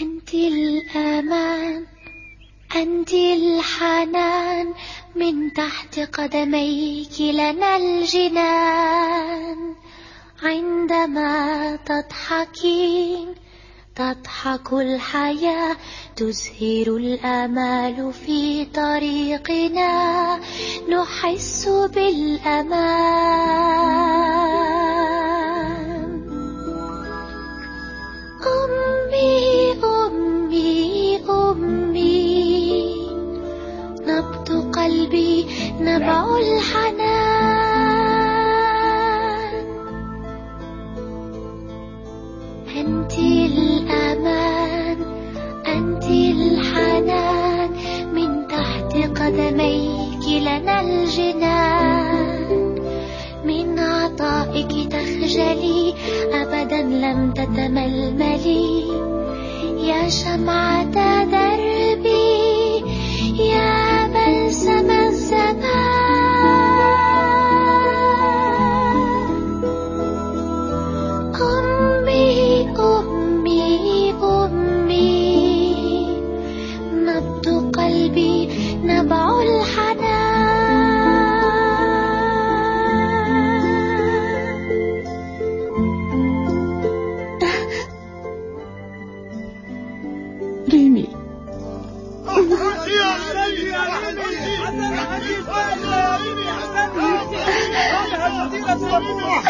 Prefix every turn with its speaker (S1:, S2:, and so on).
S1: أنت الأمان أنت الحنان من تحت قدميك لنا الجنان. عندما تضحكين تضحك الحياة تزهر الآمال في طريقنا. نحس بالأمان. نبع الحنان أنت الأمان أنت الحنان من تحت قدميك لنا الجنان من عطائك تخجلي أبدا لم تتململي يا شمعة دربي قلبي نبع الحنان.
S2: ريمي.
S3: يا